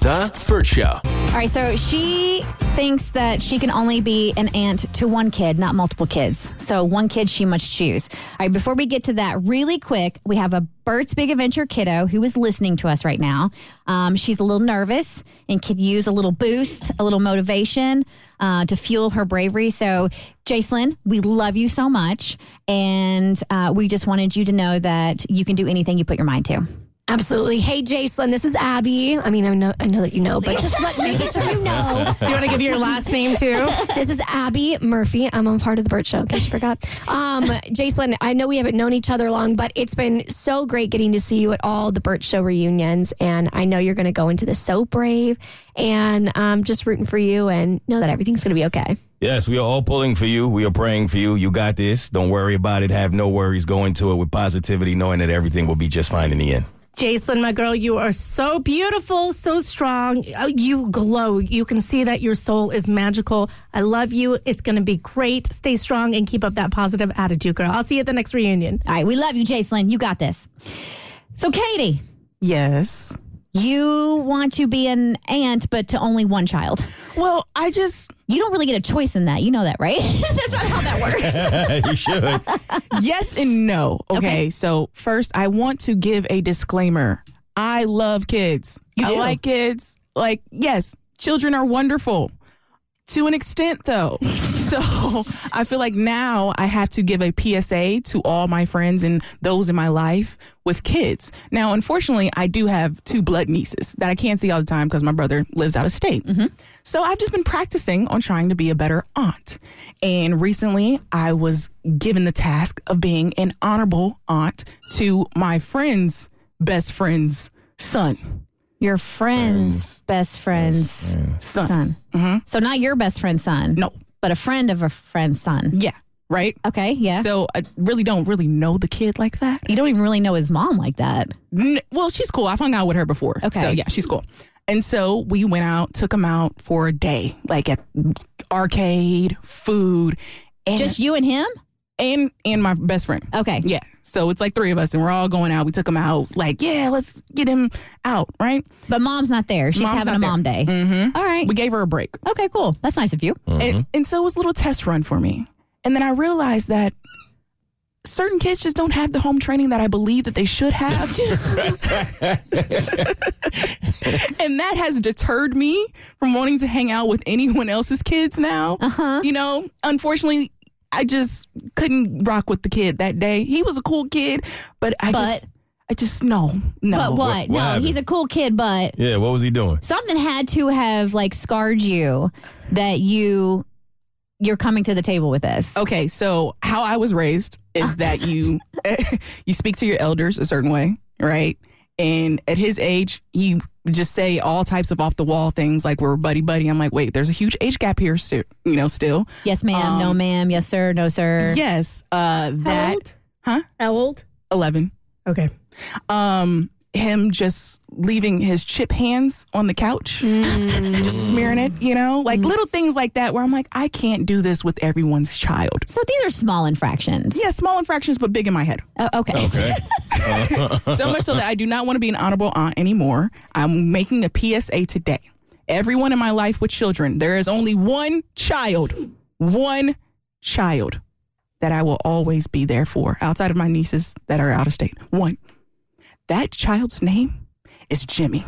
The Bert Show. All right, so she thinks that she can only be an aunt to one kid, not multiple kids. So one kid she must choose. All right, before we get to that, really quick, we have a Bert's Big Adventure kiddo who is listening to us right now. Um, she's a little nervous and could use a little boost, a little motivation uh, to fuel her bravery. So, Jacelyn, we love you so much. And uh, we just wanted you to know that you can do anything you put your mind to. Absolutely. Hey, Jacelyn, this is Abby. I mean, I know, I know that you know, but just let me make sure you know. Do you want to give your last name too? This is Abby Murphy. I'm on part of the Bert Show, in case you forgot. Um, Jacelyn, I know we haven't known each other long, but it's been so great getting to see you at all the Bert Show reunions. And I know you're going to go into this so brave and um, just rooting for you and know that everything's going to be okay. Yes, we are all pulling for you. We are praying for you. You got this. Don't worry about it. Have no worries. Go into it with positivity, knowing that everything will be just fine in the end. Jacelyn, my girl, you are so beautiful, so strong. Uh, You glow. You can see that your soul is magical. I love you. It's going to be great. Stay strong and keep up that positive attitude, girl. I'll see you at the next reunion. All right, we love you, Jacelyn. You got this. So, Katie, Yes. You want to be an aunt, but to only one child. Well, I just You don't really get a choice in that. You know that, right? That's not how that works. you should. yes and no. Okay, Okay. so first I want to give a disclaimer. I love kids. You I do? like kids. Like, yes, children are wonderful. To an extent though. so I feel like now I have to give a PSA to all my friends and those in my life with kids. Now, unfortunately, I do have two blood nieces that I can't see all the time because my brother lives out of state. Mm-hmm. So I've just been practicing on trying to be a better aunt. And recently I was given the task of being an honorable aunt to my friend's best friend's son. Your friend's best friend's Son. son. Mm-hmm. So, not your best friend's son. No. But a friend of a friend's son. Yeah. Right? Okay, yeah. So I really don't really know the kid like that. you don't even really know his mom like that. N- well, she's cool. I've hung out with her before. Okay. So yeah, she's cool. And so we went out, took him out for a day, like at arcade, food, and Just you and him? And and my best friend. Okay. Yeah. So it's like three of us, and we're all going out. We took him out. Like, yeah, let's get him out. Right. But mom's not there. She's Mom's having not a there. mom day. Mm-hmm. All right. We gave her a break, okay, cool. That's nice of you. and, and so it was a little test run for me. And then I realized that certain kids just don't have the home training that I believe that they should have. and that has deterred me from wanting to hang out with anyone else's kids now. Uh-huh. You know, unfortunately, I just couldn't rock with the kid that day. He was a cool kid, but I But- just I just no, no. But what? what no, happened? he's a cool kid, but Yeah, what was he doing? something had to have like scarred you that you you're coming to the table with this. Okay, so how I was raised is that you you speak to your elders a certain way, right? And at his age, he just say all types of off the wall things like we're buddy buddy. I'm like, wait, there's a huge age gap here, still, you know, still. Yes, ma'am. no, ma'am. Yes, sir. No, sir. Yes, uh, that old? huh? How old? Eleven. Okay. Um, him just leaving his chip hands on the couch, mm. just smearing it, you know, like mm. little things like that. Where I'm like, I can't do this with everyone's child. So these are small infractions. Yeah, small infractions, but big in my head. Oh, okay. Okay. so much so that I do not want to be an honorable aunt anymore. I'm making a PSA today. Everyone in my life with children, there is only one child, one child that I will always be there for outside of my nieces that are out of state. One. That child's name It's Jimmy.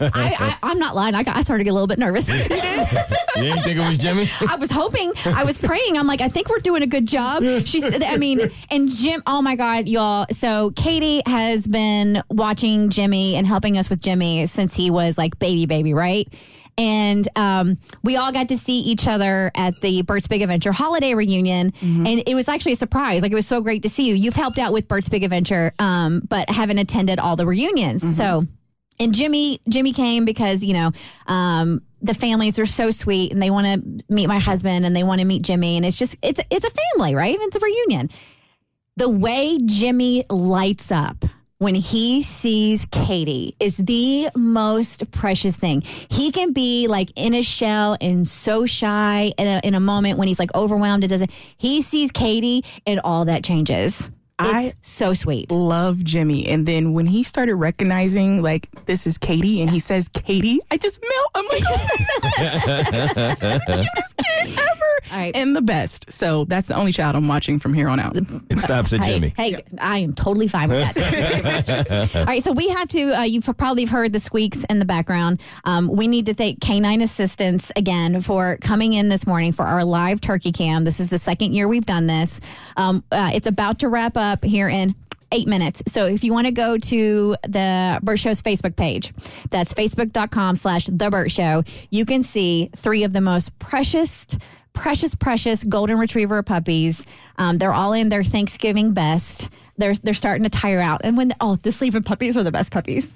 I, I, I'm not lying. I, got, I started to get a little bit nervous. You didn't think it was Jimmy? I was hoping, I was praying. I'm like, I think we're doing a good job. She said, I mean, and Jim, oh my God, y'all. So Katie has been watching Jimmy and helping us with Jimmy since he was like baby, baby, right? And um, we all got to see each other at the Bert's Big Adventure holiday reunion. And it was actually a surprise. Like, it was so great to see you. You've helped out with Bert's Big Adventure, um, but haven't attended all the reunions. So, and Jimmy Jimmy came because you know um, the families are so sweet and they want to meet my husband and they want to meet Jimmy and it's just it's it's a family right it's a reunion. The way Jimmy lights up when he sees Katie is the most precious thing. He can be like in a shell and so shy in a, in a moment when he's like overwhelmed. It doesn't. He sees Katie and all that changes. I- It's so sweet. Love Jimmy. And then when he started recognizing, like, this is Katie, and he says Katie, I just melt. I'm like, oh my gosh, this is the cutest kid ever. All right. And the best. So that's the only child I'm watching from here on out. It stops at Hey, Jimmy. hey, I am totally fine with that. Thank you very much. All right, so we have to. Uh, you've probably heard the squeaks in the background. Um, we need to thank Canine Assistants again for coming in this morning for our live turkey cam. This is the second year we've done this. Um, uh, it's about to wrap up here in eight minutes. So if you want to go to the Bert Show's Facebook page, that's facebook.com slash the Bert Show, you can see three of the most precious precious, precious golden retriever puppies. Um, they're all in their Thanksgiving best. They're they're starting to tire out. And when oh, the sleeping puppies are the best puppies.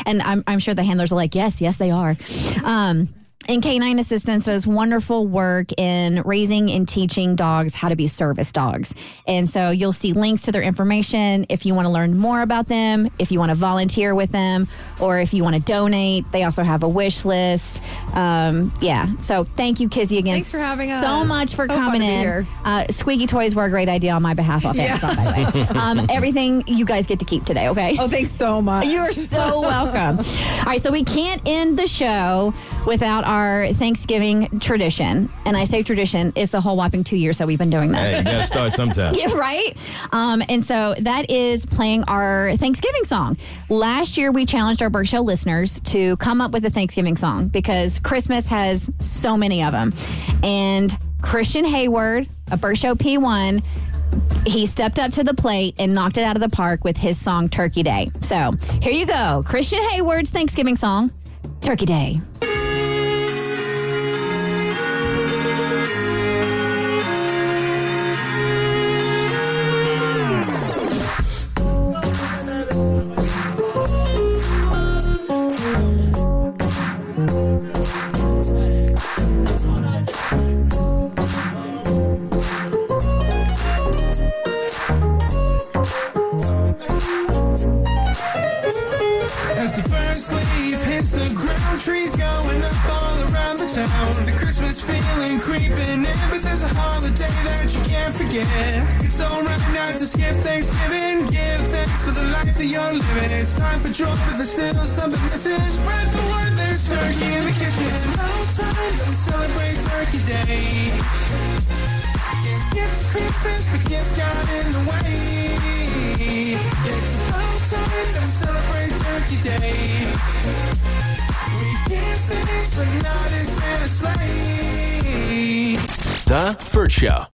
and I'm I'm sure the handlers are like, yes, yes, they are. Um, and Canine Assistants does wonderful work in raising and teaching dogs how to be service dogs. And so you'll see links to their information if you want to learn more about them, if you want to volunteer with them, or if you want to donate. They also have a wish list. Um, yeah. So thank you, Kizzy, again. Thanks for having so us. much for So coming in. Uh, Squeaky Toys were a great idea on my behalf off Amazon, by the way. Um, everything you guys get to keep today, okay? Oh, thanks so much. You're so welcome. All right, so we can't end the show without our Thanksgiving tradition. And I say tradition, it's a whole whopping two years that we've been doing Hey, this. you gotta start sometime. Yeah, right? Um, and so that is playing our Thanksgiving song. Last year, we challenged our Bert Show listeners to come up with a Thanksgiving song because Christmas has so many of them. And Christian Hayward, a Bert Show P1, he stepped up to the plate and knocked it out of the park with his song Turkey Day. So here you go Christian Hayward's Thanksgiving song, Turkey Day. Christmas feeling creeping in, but there's a holiday that you can't forget. It's alright not to skip Thanksgiving. Give thanks for the life that you're living. It's time for joy, but there's still something missing. Spread the word, there's turkey in the kitchen. No time to celebrate Turkey Day. Can't skip Christmas, but gifts got in the way. It's about time we give thanks, but not sleigh. The Bert Show.